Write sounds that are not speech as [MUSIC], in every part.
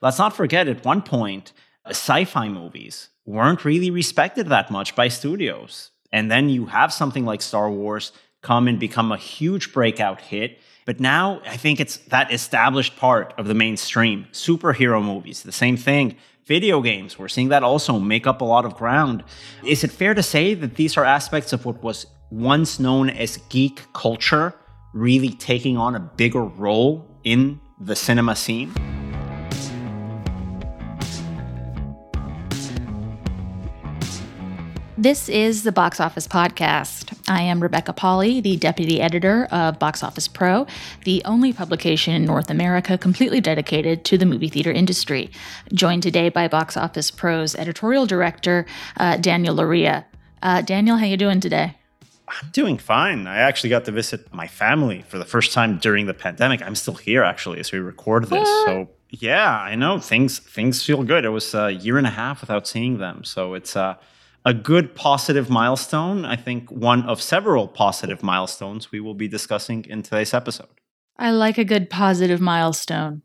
Let's not forget, at one point, uh, sci fi movies weren't really respected that much by studios. And then you have something like Star Wars come and become a huge breakout hit. But now I think it's that established part of the mainstream. Superhero movies, the same thing. Video games, we're seeing that also make up a lot of ground. Is it fair to say that these are aspects of what was once known as geek culture really taking on a bigger role in the cinema scene? This is the Box Office Podcast. I am Rebecca Pahle, the deputy editor of Box Office Pro, the only publication in North America completely dedicated to the movie theater industry. Joined today by Box Office Pro's editorial director, uh, Daniel Loria. Uh, Daniel, how you doing today? I'm doing fine. I actually got to visit my family for the first time during the pandemic. I'm still here actually as we record this. What? So yeah, I know things things feel good. It was a year and a half without seeing them, so it's uh a good positive milestone. I think one of several positive milestones we will be discussing in today's episode. I like a good positive milestone.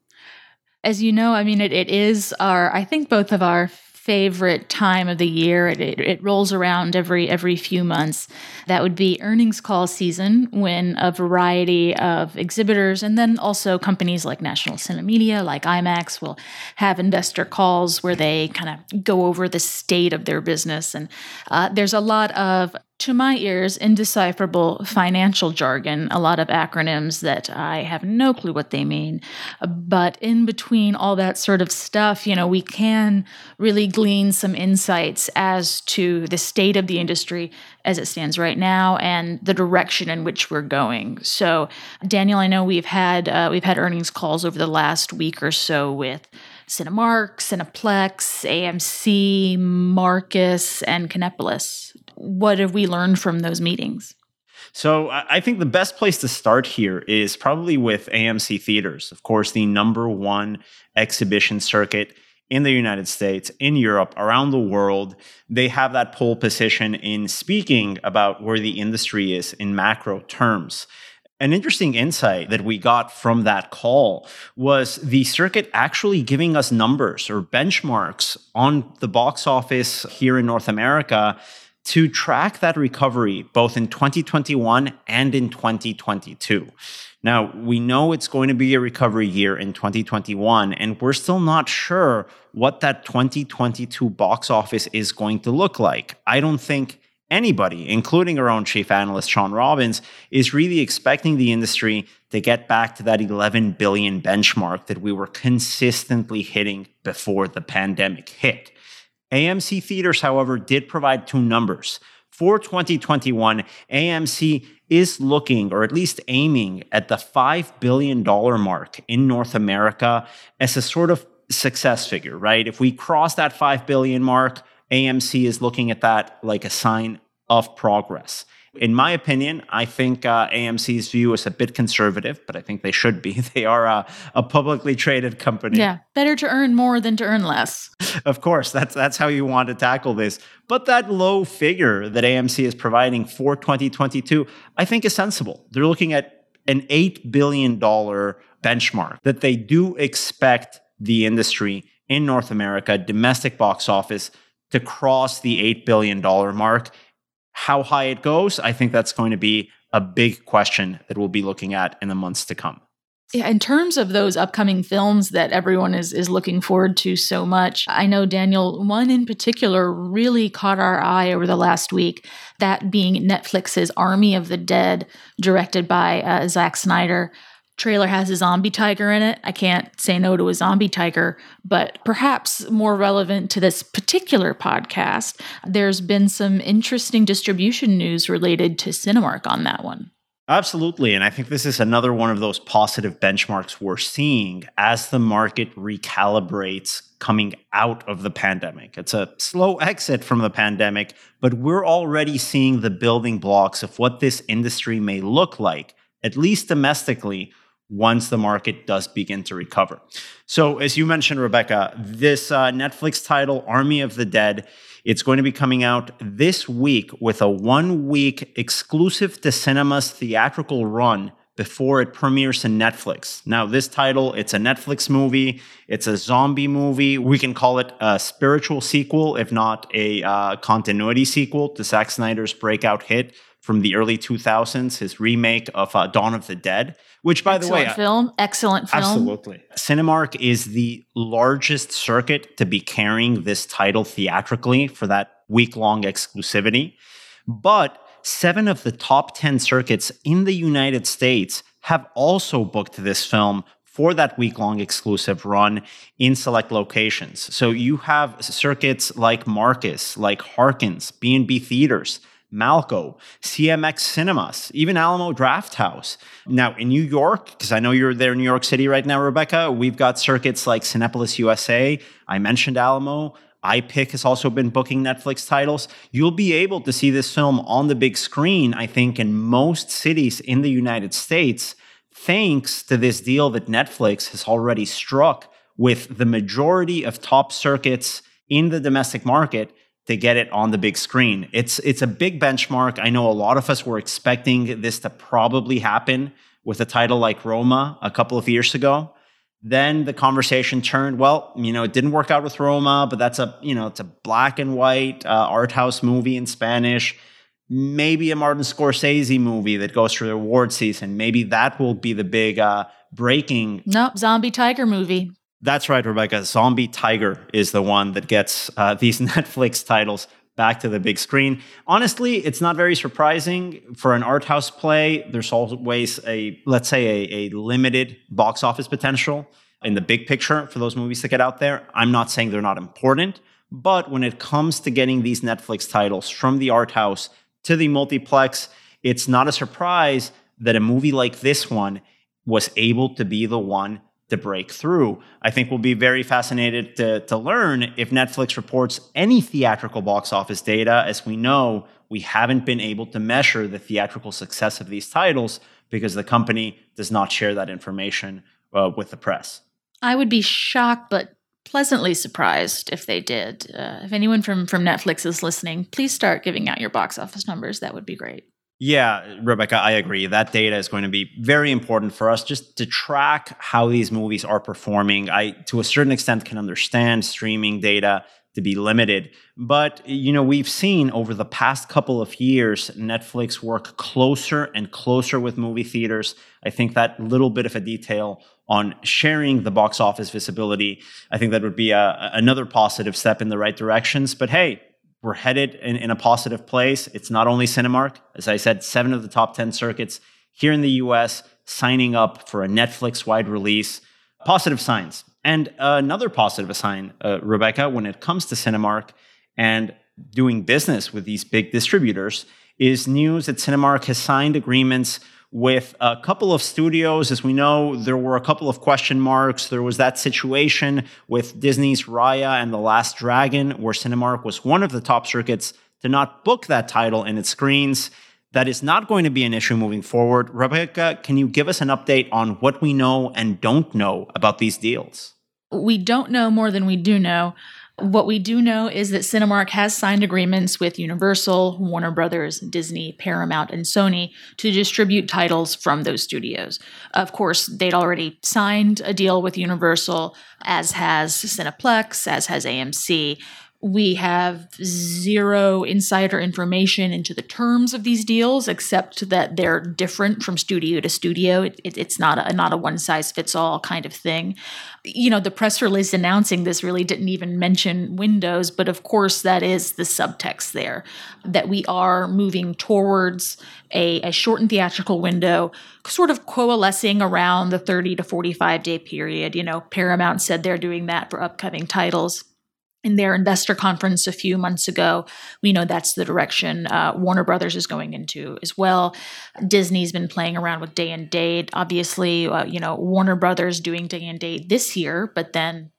As you know, I mean, it, it is our, I think both of our favorite time of the year. It, it, it, rolls around every every few months. That would be earnings call season, when a variety of exhibitors and then also companies like National Cinemedia, like IMAX, will have investor calls where they kind of go over the state of their business. And uh, there's a lot of to my ears, indecipherable financial jargon, a lot of acronyms that I have no clue what they mean. But in between all that sort of stuff, you know, we can really glean some insights as to the state of the industry as it stands right now and the direction in which we're going. So, Daniel, I know we've had uh, we've had earnings calls over the last week or so with Cinemark, Cineplex, AMC, Marcus, and Cinepolis. What have we learned from those meetings? So I think the best place to start here is probably with AMC Theaters. Of course, the number one exhibition circuit in the United States, in Europe, around the world. They have that pole position in speaking about where the industry is in macro terms. An interesting insight that we got from that call was the circuit actually giving us numbers or benchmarks on the box office here in North America to track that recovery both in 2021 and in 2022. Now, we know it's going to be a recovery year in 2021, and we're still not sure what that 2022 box office is going to look like. I don't think anybody, including our own chief analyst, Shawn Robbins, is really expecting the industry to get back to that 11 billion benchmark that we were consistently hitting before the pandemic hit. AMC Theaters, however, did provide two numbers. For 2021, AMC is looking, or at least aiming, at the $5 billion mark in North America as a sort of success figure, right? If we cross that 5 billion mark, AMC is looking at that like a sign of progress. In my opinion, I think uh, AMC's view is a bit conservative, but I think they should be. [LAUGHS] They are a, a, publicly traded company. Yeah, better to earn more than to earn less. [LAUGHS] of course, that's that's how you want to tackle this. But that low figure that AMC is providing for 2022, I think is sensible. They're looking at an eight billion dollar benchmark that they do expect the industry in North America, domestic box office, to cross the $8 billion mark how high it goes, I think that's going to be a big question that we'll be looking at in the months to come. Yeah, in terms of those upcoming films that everyone is is looking forward to so much, I know Daniel, one in particular really caught our eye over the last week. That being Netflix's Army of the Dead, directed by uh, Zack Snyder trailer has a zombie tiger in it. I can't say no to a zombie tiger, but perhaps more relevant to this particular podcast, there's been some interesting distribution news related to Cinemark on that one. Absolutely. And I think this is another one of those positive benchmarks we're seeing as the market recalibrates coming out of the pandemic. It's a slow exit from the pandemic, but we're already seeing the building blocks of what this industry may look like, at least domestically, once the market does begin to recover. So, as you mentioned, Rebecca, this uh, Netflix title, Army of the Dead, it's going to be coming out this week with a one week exclusive to cinemas theatrical run before it premieres in Netflix. Now, this title, it's a Netflix movie. It's a zombie movie. We can call it a spiritual sequel, if not a uh, continuity sequel to Zack Snyder's breakout hit from the early 2000s, his remake of uh, Dawn of the Dead, which, by excellent the way, film, excellent film. Absolutely. Cinemark is the largest circuit to be carrying this title theatrically for that week long exclusivity. But seven of the top 10 circuits in the United States have also booked this film for that week long exclusive run in select locations. So you have circuits like Marcus, like Harkins, B&B Theaters, Malco, CMX Cinemas, even Alamo Drafthouse. Now, in New York, because I know you're there in New York City right now, Rebecca, we've got circuits like Cinepolis USA. I mentioned Alamo. iPic has also been booking Netflix titles. You'll be able to see this film on the big screen, I think, in most cities in the United States, thanks to this deal that Netflix has already struck with the majority of top circuits in the domestic market to get it on the big screen. It's it's a big benchmark. I know a lot of us were expecting this to probably happen with a title like Roma a couple of years ago. Then the conversation turned, well, you know, it didn't work out with Roma, but that's a, you know, it's a black and white uh, art house movie in Spanish. Maybe a Martin Scorsese movie that goes through the award season. Maybe that will be the big uh, breaking. No, zombie tiger movie. That's right, Rebecca. Zombie Tiger is the one that gets uh, [LAUGHS] these Netflix titles back to the big screen. Honestly, it's not very surprising for an art house play. There's always a, let's say, a, a limited box office potential in the big picture for those movies to get out there. I'm not saying they're not important, but when it comes to getting these Netflix titles from the art house to the multiplex, it's not a surprise that a movie like this one was able to be the one to break through. I think we'll be very fascinated to, to learn if Netflix reports any theatrical box office data. As we know, we haven't been able to measure the theatrical success of these titles because the company does not share that information uh, with the press. I would be shocked, but pleasantly surprised if they did. Uh, if anyone from from Netflix is listening, please start giving out your box office numbers. That would be great. Yeah, Rebecca, I agree. That data is going to be very important for us just to track how these movies are performing. I, to a certain extent, can understand streaming data to be limited. But, you know, we've seen over the past couple of years Netflix work closer and closer with movie theaters. I think that little bit of a detail on sharing the box office visibility, I think that would be a, another positive step in the right directions. But hey, we're headed in, in, a positive place. It's not only Cinemark, as I said, seven of the top 10 circuits here in the US signing up for a Netflix wide release. Positive signs. And uh, another positive sign, uh, Rebecca, when it comes to Cinemark and doing business with these big distributors, is news that Cinemark has signed agreements with a couple of studios. As we know, there were a couple of question marks. There was that situation with Disney's Raya and The Last Dragon, where Cinemark was one of the top circuits to not book that title in its screens. That is not going to be an issue moving forward. Rebecca, can you give us an update on what we know and don't know about these deals? We don't know more than we do know. What we do know is that Cinemark has signed agreements with Universal, Warner Brothers, Disney, Paramount, and Sony to distribute titles from those studios. Of course, they'd already signed a deal with Universal, as has Cineplex, as has AMC we have zero insider information into the terms of these deals, except that they're different from studio to studio. It, it, it's not a not a one size fits all kind of thing. You know, the press release announcing this really didn't even mention Windows, but of course that is the subtext there that we are moving towards a, a shortened theatrical window, sort of coalescing around the 30 to 45 day period. You know, Paramount said they're doing that for upcoming titles in their investor conference a few months ago. We know that's the direction uh, Warner Brothers is going into as well. Disney's been playing around with day and date. Obviously, uh, you know Warner Brothers doing day and date this year, but then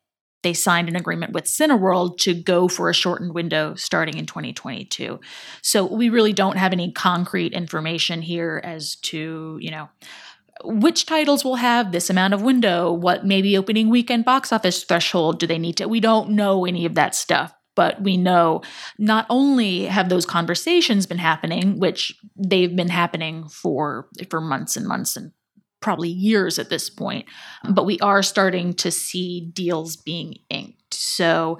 they signed an agreement with Cineworld to go for a shortened window starting in 2022. So we really don't have any concrete information here as to you know which titles will have this amount of window, what maybe opening weekend box office threshold do they need to? We don't know any of that stuff, but we know not only have those conversations been happening, which they've been happening for for months and months and probably years at this point. But we are starting to see deals being inked. So,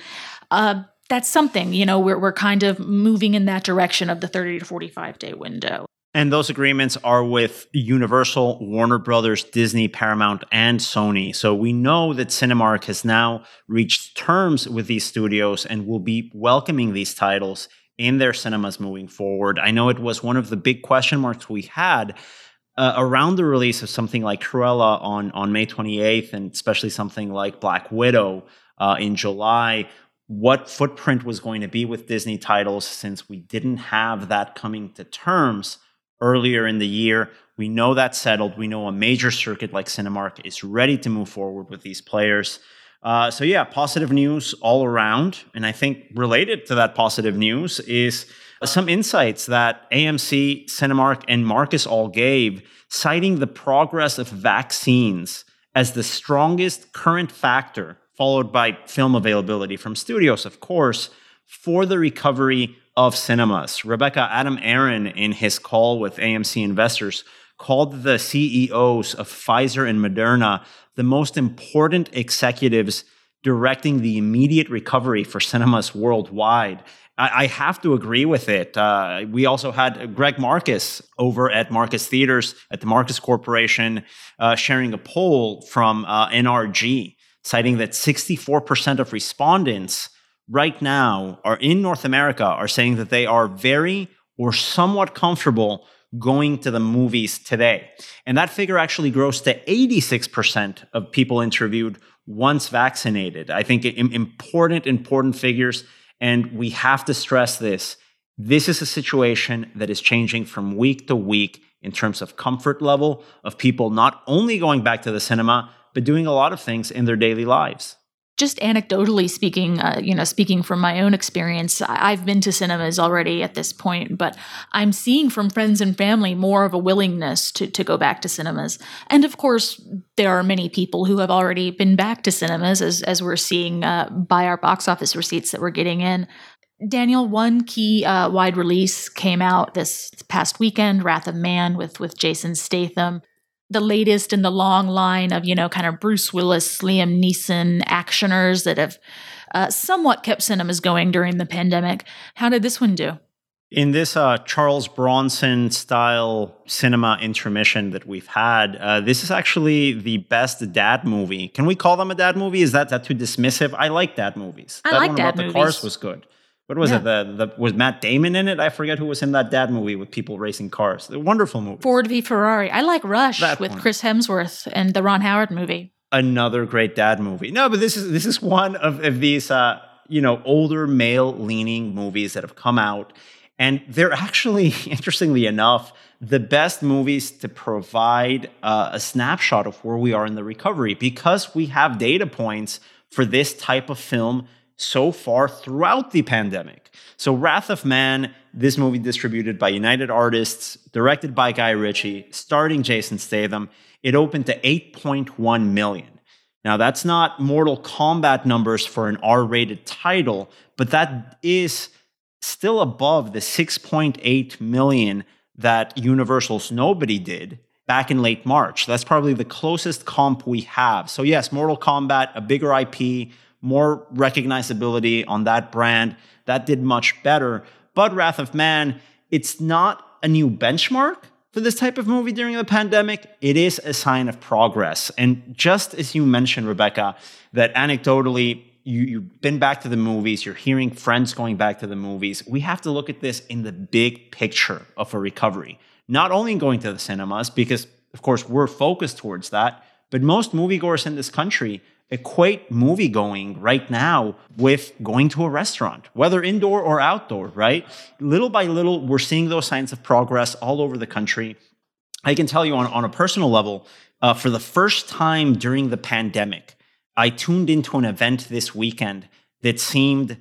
uh, that's something, you know, we're, we're kind of moving in that direction of the 30 to 45 day window. And those agreements are with Universal, Warner Brothers, Disney, Paramount, and Sony. So we know that Cinemark has now reached terms with these studios and will be welcoming these titles in their cinemas moving forward. I know it was one of the big question marks we had uh, around the release of something like Cruella on, on May 28th, and especially something like Black Widow uh, in July. What footprint was going to be with Disney titles since we didn't have that coming to terms earlier in the year. We know that's settled. We know a major circuit like Cinemark is ready to move forward with these players. Uh, so, yeah, positive news all around. And I think related to that positive news is some insights that AMC, Cinemark, and Marcus all gave, citing the progress of vaccines as the strongest current factor, followed by film availability from studios, of course, for the recovery of cinemas. Rebecca Adam Aron, in his call with AMC investors, called the CEOs of Pfizer and Moderna the most important executives directing the immediate recovery for cinemas worldwide. I, have to agree with it. Uh, we also had Greg Marcus over at Marcus Theaters at the Marcus Corporation uh, sharing a poll from uh, NRG citing that 64% of respondents right now are in North America are saying that they are very or somewhat comfortable going to the movies today. And that figure actually grows to 86% of people interviewed once vaccinated. I think important, important figures. And we have to stress this. This is a situation that is changing from week to week in terms of comfort level of people not only going back to the cinema, but doing a lot of things in their daily lives just anecdotally speaking, uh, you know, speaking from my own experience, I've been to cinemas already at this point, but I'm seeing from friends and family more of a willingness to, to go back to cinemas. And of course, there are many people who have already been back to cinemas, as, as we're seeing uh, by our box office receipts that we're getting in. Daniel, one key uh, wide release came out this past weekend, Wrath of Man with, with Jason Statham the latest in the long line of, you know, kind of Bruce Willis, Liam Neeson actioners that have uh, somewhat kept cinemas going during the pandemic. How did this one do? In this uh, Charles Bronson style cinema intermission that we've had, uh, this is actually the best dad movie. Can we call them a dad movie? Is that, that too dismissive? I like dad movies. I that like one dad about movies. the cars was good. What was yeah. it? The, the was Matt Damon in it? I forget who was in that dad movie with people racing cars. The wonderful movie. Ford v Ferrari. I like Rush that with. Chris Hemsworth and the Ron Howard movie. Another great dad movie. No, but this is this is one of, of these uh, you know older male leaning movies that have come out, and they're actually [LAUGHS] interestingly enough the best movies to provide uh, a snapshot of where we are in the recovery because we have data points for this type of film so far throughout the pandemic. So, Wrath of Man, this movie distributed by United Artists, directed by Guy Ritchie, starring Jason Statham, it opened to 8.1 million. Now, that's not Mortal Kombat numbers for an R rated title, but that is still above the 6.8 million that Universal's Nobody did back in late March. That's probably the closest comp we have. So, yes, Mortal Kombat, a bigger IP, more recognizability on that brand. That did much better. But Wrath of Man, it's not a new benchmark for this type of movie during the pandemic. It is a sign of progress. And just as you mentioned, Rebecca, that anecdotally, you, you've been back to the movies, you're hearing friends going back to the movies. We have to look at this in the big picture of a recovery. Not only going to the cinemas, because of course we're focused towards that, but most moviegoers in this country equate movie going right now with going to a restaurant, whether indoor or outdoor, right? Little by little, we're seeing those signs of progress all over the country. I can tell you on, on a personal level, uh, for the first time during the pandemic, I tuned into an event this weekend that seemed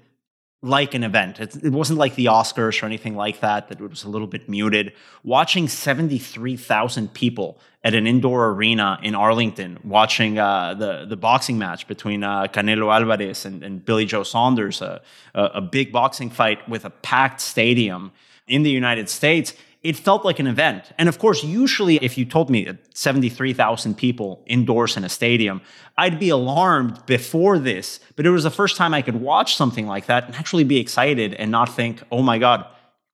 like an event. It, wasn't like the Oscars or anything like that, that was a little bit muted. Watching 73,000 people at an indoor arena in Arlington, watching uh, the, the boxing match between uh, Canelo Alvarez and, and, Billy Joe Saunders, a, a big boxing fight with a packed stadium in the United States, it felt like an event. And of course, usually if you told me 73,000 people indoors in a stadium, I'd be alarmed before this. But it was the first time I could watch something like that and actually be excited and not think, oh my God,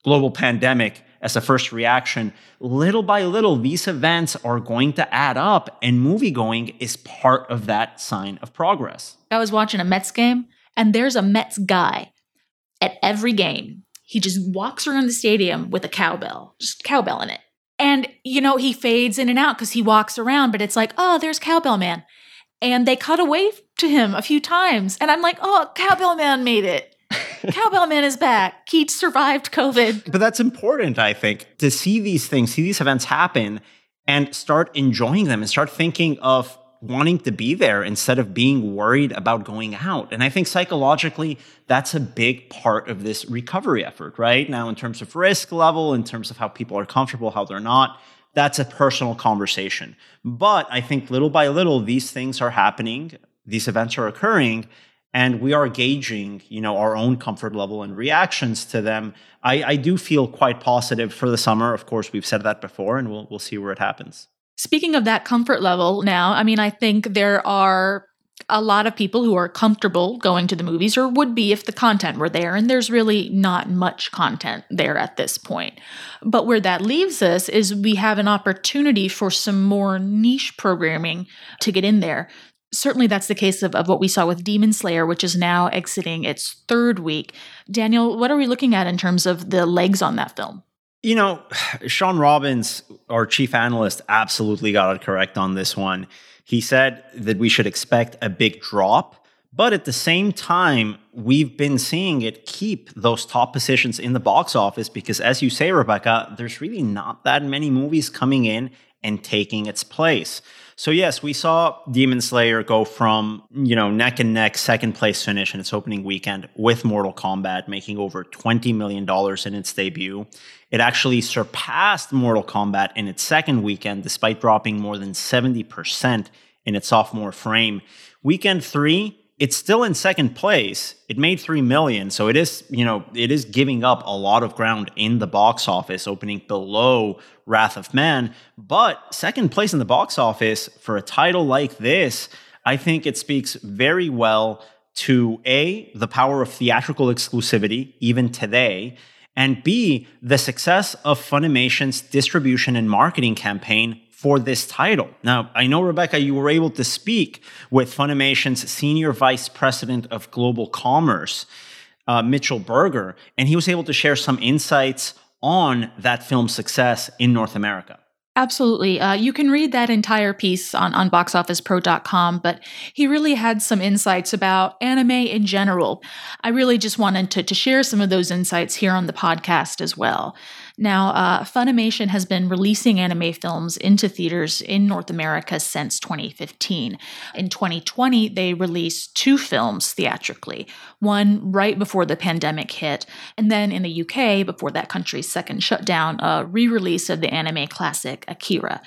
global pandemic as a first reaction. Little by little, these events are going to add up, and movie going is part of that sign of progress. I was watching a Mets game, and there's a Mets guy at every game he just walks around the stadium with a cowbell, just cowbell in it. And, you know, he fades in and out because he walks around, but it's like, oh, there's Cowbell Man. And they cut away to him a few times. And I'm like, oh, Cowbell Man made it. [LAUGHS] Cowbell Man is back. He survived COVID. But that's important, I think, to see these things, see these events happen and start enjoying them and start thinking of wanting to be there instead of being worried about going out. And I think psychologically, that's a big part of this recovery effort, right? Now, in terms of risk level, in terms of how people are comfortable, how they're not, that's a personal conversation. But I think little by little, these things are happening, these events are occurring. And we are gauging, you know, our own comfort level and reactions to them. I, I do feel quite positive for the summer. Of course, we've said that before, and we'll we'll see where it happens. Speaking of that comfort level now, I mean, I think there are a lot of people who are comfortable going to the movies or would be if the content were there, and there's really not much content there at this point. But where that leaves us is we have an opportunity for some more niche programming to get in there. Certainly, that's the case of, of what we saw with Demon Slayer, which is now exiting its third week. Daniel, what are we looking at in terms of the legs on that film? You know, [SIGHS] Shawn Robbins, our chief analyst, absolutely got it correct on this one. He said that we should expect a big drop, but at the same time, we've been seeing it keep those top positions in the box office because, as you say, Rebecca, there's really not that many movies coming in and taking its place. So yes, we saw Demon Slayer go from, you know, neck and neck second place finish in its opening weekend with Mortal Kombat, making over $20 million in its debut. It actually surpassed Mortal Kombat in its second weekend, despite dropping more than 70% in its sophomore frame. Weekend three, it's still in second place. It made 3 million, so it is, you know, it is giving up a lot of ground in the box office, opening below Wrath of Man, but second place in the box office for a title like this, I think it speaks very well to A, the power of theatrical exclusivity even today, and B, the success of Funimation's distribution and marketing campaign for this title. Now, I know, Rebecca, you were able to speak with Funimation's Senior Vice President of Global Commerce, uh, Mitchell Berger, and he was able to share some insights on that film's success in North America. Absolutely. Uh, you can read that entire piece on, on boxofficepro.com, but he really had some insights about anime in general. I really just wanted to, to share some of those insights here on the podcast as well. Now, uh, Funimation has been releasing anime films into theaters in North America since 2015. In 2020, they released two films theatrically one right before the pandemic hit, and then in the UK, before that country's second shutdown, a re release of the anime classic Akira.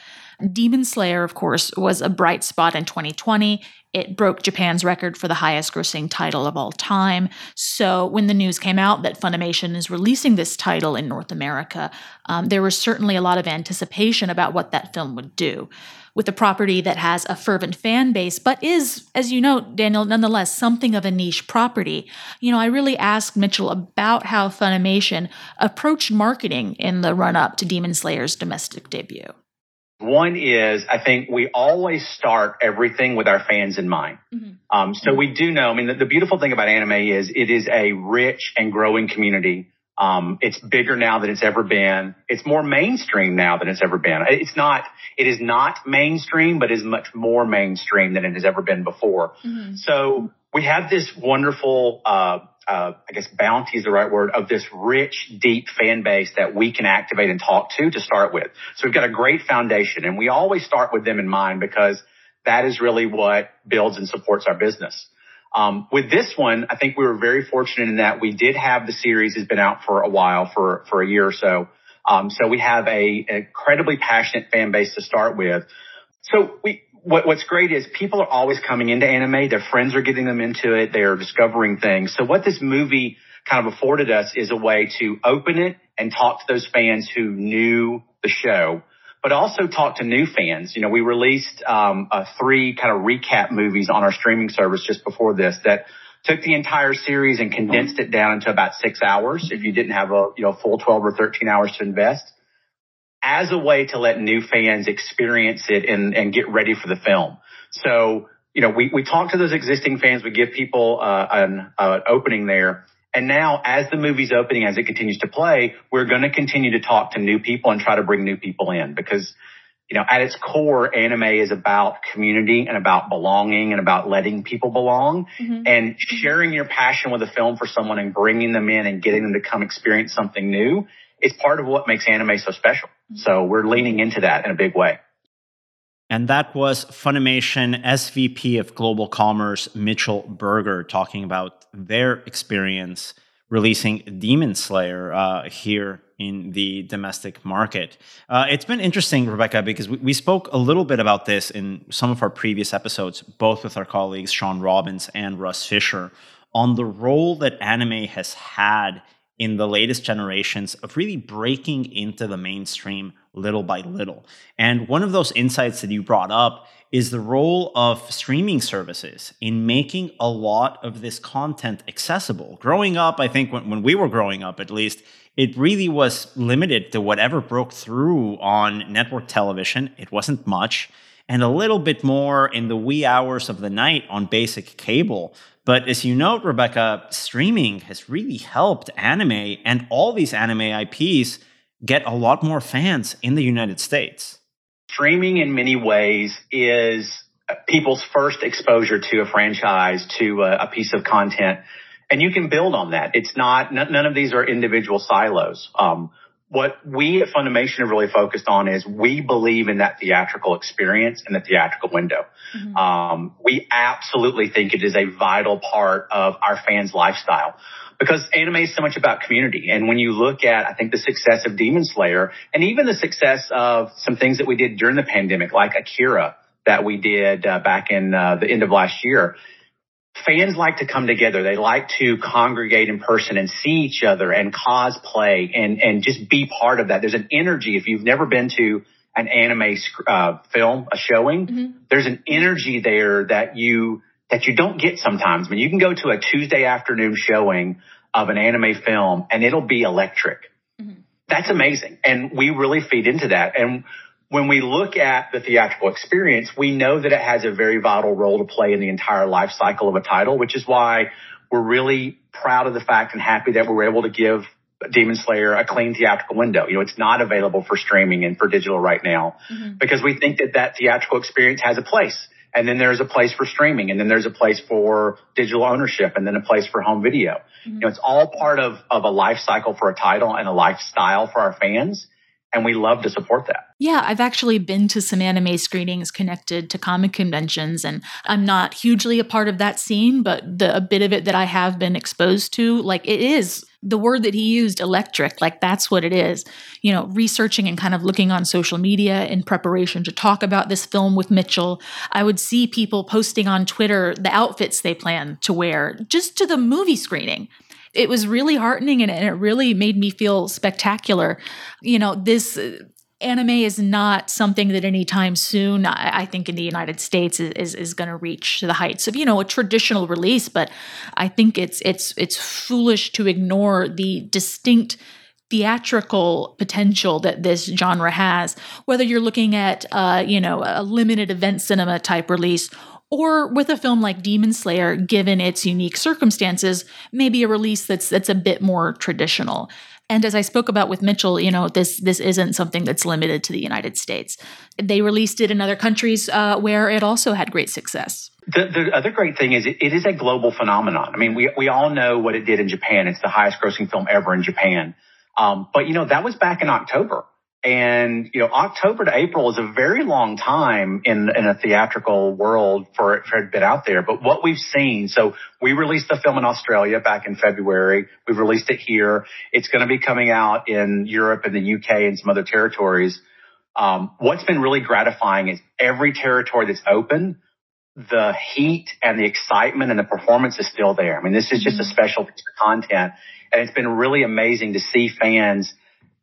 Demon Slayer, of course, was a bright spot in 2020. It broke Japan's record for the highest grossing title of all time. So, when the news came out that Funimation is releasing this title in North America, um, there was certainly a lot of anticipation about what that film would do. With a property that has a fervent fan base, but is, as you know, Daniel, nonetheless something of a niche property. You know, I really asked Mitchell about how Funimation approached marketing in the run up to Demon Slayer's domestic debut. One is, I think we always start everything with our fans in mind. Mm-hmm. Um, so we do know, I mean, the, the, beautiful thing about anime is it is a rich and growing community. Um, it's bigger now than it's ever been. It's more mainstream now than it's ever been. It's not, it is not mainstream, but is much more mainstream than it has ever been before. Mm-hmm. So we have this wonderful, uh, uh, I guess bounty is the right word of this rich, deep fan base that we can activate and talk to to start with. So we've got a great foundation and we always start with them in mind because that is really what builds and supports our business. Um, with this one, I think we were very fortunate in that we did have the series has been out for a while, for for a year or so. Um, so we have a, an incredibly passionate fan base to start with. So we what, what's great is people are always coming into anime. Their friends are getting them into it. They are discovering things. So what this movie kind of afforded us is a way to open it and talk to those fans who knew the show, but also talk to new fans. You know, we released um, uh, three kind of recap movies on our streaming service just before this that took the entire series and condensed it down into about six hours if you didn't have a you know full 12 or 13 hours to invest as a way to let new fans experience it and, and get ready for the film. So, you know, we, we talk to those existing fans, we give people uh, an uh, opening there. And now as the movie's opening, as it continues to play, we're going to continue to talk to new people and try to bring new people in because, you know, at its core, anime is about community and about belonging and about letting people belong mm-hmm. and sharing your passion with a film for someone and bringing them in and getting them to come experience something new is part of what makes anime so special. So we're leaning into that in a big way. And that was Funimation SVP of Global Commerce, Mitchell Berger, talking about their experience releasing Demon Slayer uh, here in the domestic market. Uh, it's been interesting, Rebecca, because we, we, spoke a little bit about this in some of our previous episodes, both with our colleagues Shawn Robbins and Russ Fisher, on the role that anime has had in the latest generations of really breaking into the mainstream little by little. And one of those insights that you brought up is the role of streaming services in making a lot of this content accessible. Growing up, I think when, when we were growing up, at least, it really was limited to whatever broke through on network television. It wasn't much and a little bit more in the wee hours of the night on basic cable. But as you note, Rebecca, streaming has really helped anime and all these anime IPs get a lot more fans in the United States. Streaming, in many ways, is people's first exposure to a franchise, to a, a piece of content. And you can build on that. It's not, none of these are individual silos. Um, what we at Funimation have really focused on is we believe in that theatrical experience and the theatrical window. Mm-hmm. Um, we absolutely think it is a vital part of our fans' lifestyle because anime is so much about community. And when you look at, I think the success of Demon Slayer and even the success of some things that we did during the pandemic, like Akira that we did uh, back in uh, the end of last year, fans like to come together. They like to congregate in person and see each other and cosplay and, and just be part of that. There's an energy. If you've never been to an anime uh, film, a showing, mm-hmm. there's an energy there that you, that you don't get sometimes. I mean, you can go to a Tuesday afternoon showing of an anime film and it'll be electric. Mm-hmm. That's amazing. And we really feed into that. And when we look at the theatrical experience, we know that it has a very vital role to play in the entire life cycle of a title, which is why we're really proud of the fact and happy that we were able to give Demon Slayer a clean theatrical window. You know, it's not available for streaming and for digital right now mm-hmm. because we think that that theatrical experience has a place. And then there's a place for streaming and then there's a place for digital ownership and then a place for home video. Mm-hmm. You know, it's all part of, of a life cycle for a title and a lifestyle for our fans and we love to support that. Yeah, I've actually been to some anime screenings connected to comic conventions, and I'm not hugely a part of that scene, but the a bit of it that I have been exposed to, like it is the word that he used, electric, like that's what it is. You know, researching and kind of looking on social media in preparation to talk about this film with Mitchell, I would see people posting on Twitter the outfits they plan to wear just to the movie screening it was really heartening and, and it really made me feel spectacular. You know, this uh, anime is not something that anytime soon I, I think in the United States is is, is going to reach the heights of you know a traditional release. But I think it's it's it's foolish to ignore the distinct theatrical potential that this genre has. Whether you're looking at uh, you know a limited event cinema type release or with a film like Demon Slayer, given its unique circumstances, maybe a release that's that's a bit more traditional. And as I spoke about with Mitchell, you know, this this isn't something that's limited to the United States. They released it in other countries uh, where it also had great success. The, the other great thing is it, it is a global phenomenon. I mean, we we all know what it did in Japan. It's the highest grossing film ever in Japan. Um, but you know, that was back in October. And, you know, October to April is a very long time in, in a theatrical world for it, for it to been out there. But what we've seen, so we released the film in Australia back in February. We've released it here. It's going to be coming out in Europe and the UK and some other territories. Um, what's been really gratifying is every territory that's open, the heat and the excitement and the performance is still there. I mean, this is just a mm-hmm. special piece of content and it's been really amazing to see fans –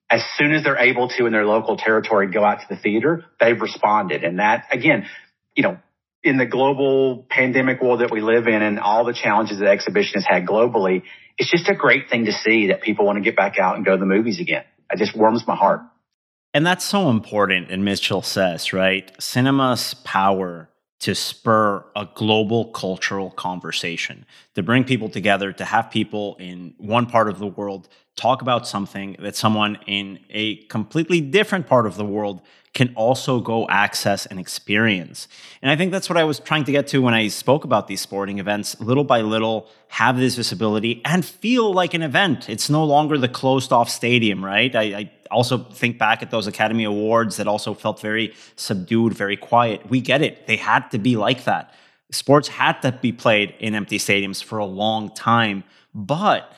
as soon as they're able to in their local territory go out to the theater, they've responded. And that, again, you know, in the global pandemic world that we live in and all the challenges that exhibition has had globally, it's just a great thing to see that people want to get back out and go to the movies again. It just warms my heart. And that's so important. And Mitchell says, right? Cinema's power to spur a global cultural conversation, to bring people together, to have people in one part of the world talk about something that someone in a completely different part of the world can also go access and experience. And I think that's what I was trying to get to when I spoke about these sporting events. Little by little, have this visibility and feel like an event. It's no longer the closed off stadium, right? I, I also think back at those Academy Awards that also felt very subdued, very quiet. We get it. They had to be like that. Sports had to be played in empty stadiums for a long time. But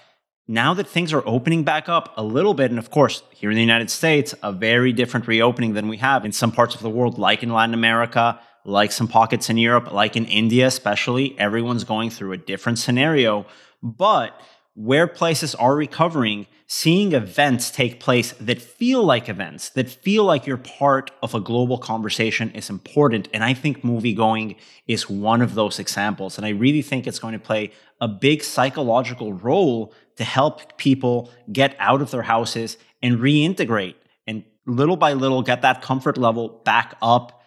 now that things are opening back up a little bit, and of course, here in the United States, a very different reopening than we have in some parts of the world, like in Latin America, like some pockets in Europe, like in India, especially, everyone's going through a different scenario. But where places are recovering, seeing events take place that feel like events, that feel like you're part of a global conversation is important. And I think movie going is one of those examples. And I really think it's going to play a big psychological role to help people get out of their houses and reintegrate and little by little get that comfort level back up,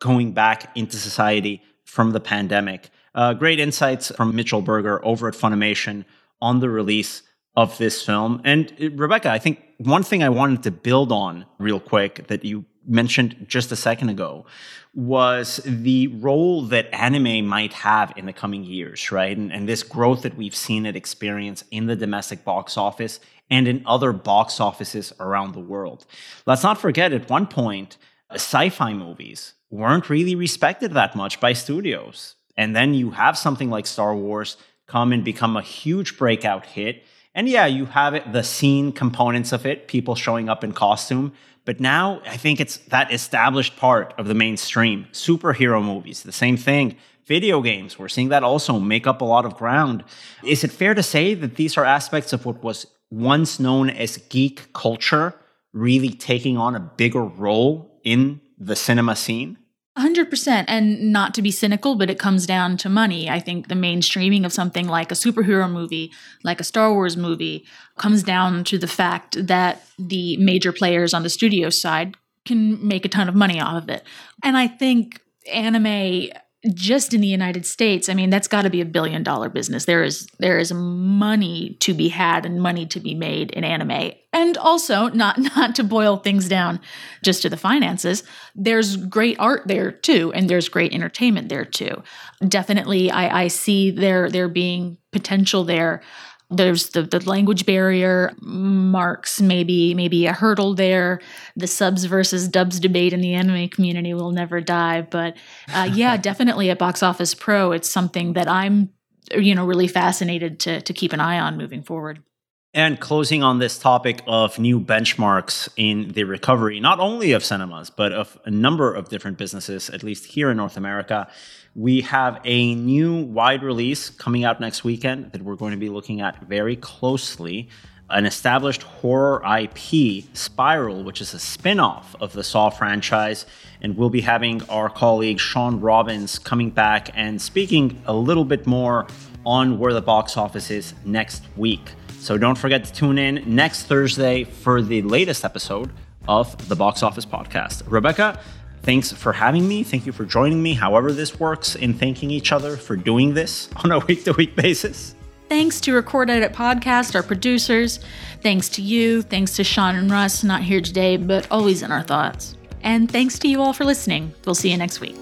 going back into society from the pandemic. Uh, great insights from Mitchell Berger over at Funimation on the release of this film. And uh, Rebecca, I think one thing I wanted to build on real quick that you mentioned just a second ago was the role that anime might have in the coming years, right? And, and this growth that we've seen it experience in the domestic box office and in other box offices around the world. Let's not forget at one point, uh, sci fi movies weren't really respected that much by studios. And then you have something like Star Wars come and become a huge breakout hit. And yeah, you have it, the scene components of it, people showing up in costume. But now I think it's that established part of the mainstream. Superhero movies, the same thing. Video games, we're seeing that also make up a lot of ground. Is it fair to say that these are aspects of what was once known as geek culture really taking on a bigger role in the cinema scene? 100% and not to be cynical but it comes down to money. I think the mainstreaming of something like a superhero movie like a star wars movie comes down to the fact that the major players on the studio side can make a ton of money off of it. And i think anime just in the United States, I mean, that's got to be a billion dollar business. There is there is money to be had and money to be made in anime. And also, not [LAUGHS] not to boil things down just to the finances, there's great art there too, and there's great entertainment there too. Definitely, I, I see there there being potential there there's the, the language barrier marks maybe maybe a hurdle there. The subs versus dubs debate in the anime community will never die. But uh, yeah [LAUGHS] definitely at box office pro it's something that i'm you know really fascinated to to keep an eye on moving forward and closing on this topic of new benchmarks in the recovery, not only of cinemas, but of a number of different businesses, at least here in North America, we have a new wide release coming out next weekend that we're going to be looking at very closely. An established horror IP, Spiral, which is a spin off of the Saw franchise. And we'll be having our colleague Shawn Robbins coming back and speaking a little bit more on where the box office is next week. So don't forget to tune in next Thursday for the latest episode of the Box Office Podcast. Rebecca, thanks for having me. Thank you for joining me, however, this works, in thanking each other for doing this [LAUGHS] on a week to week basis. Thanks to Record Edit Podcast, our producers. Thanks to you. Thanks to Shawn and Russ, not here today, but always in our thoughts. And thanks to you all for listening. We'll see you next week.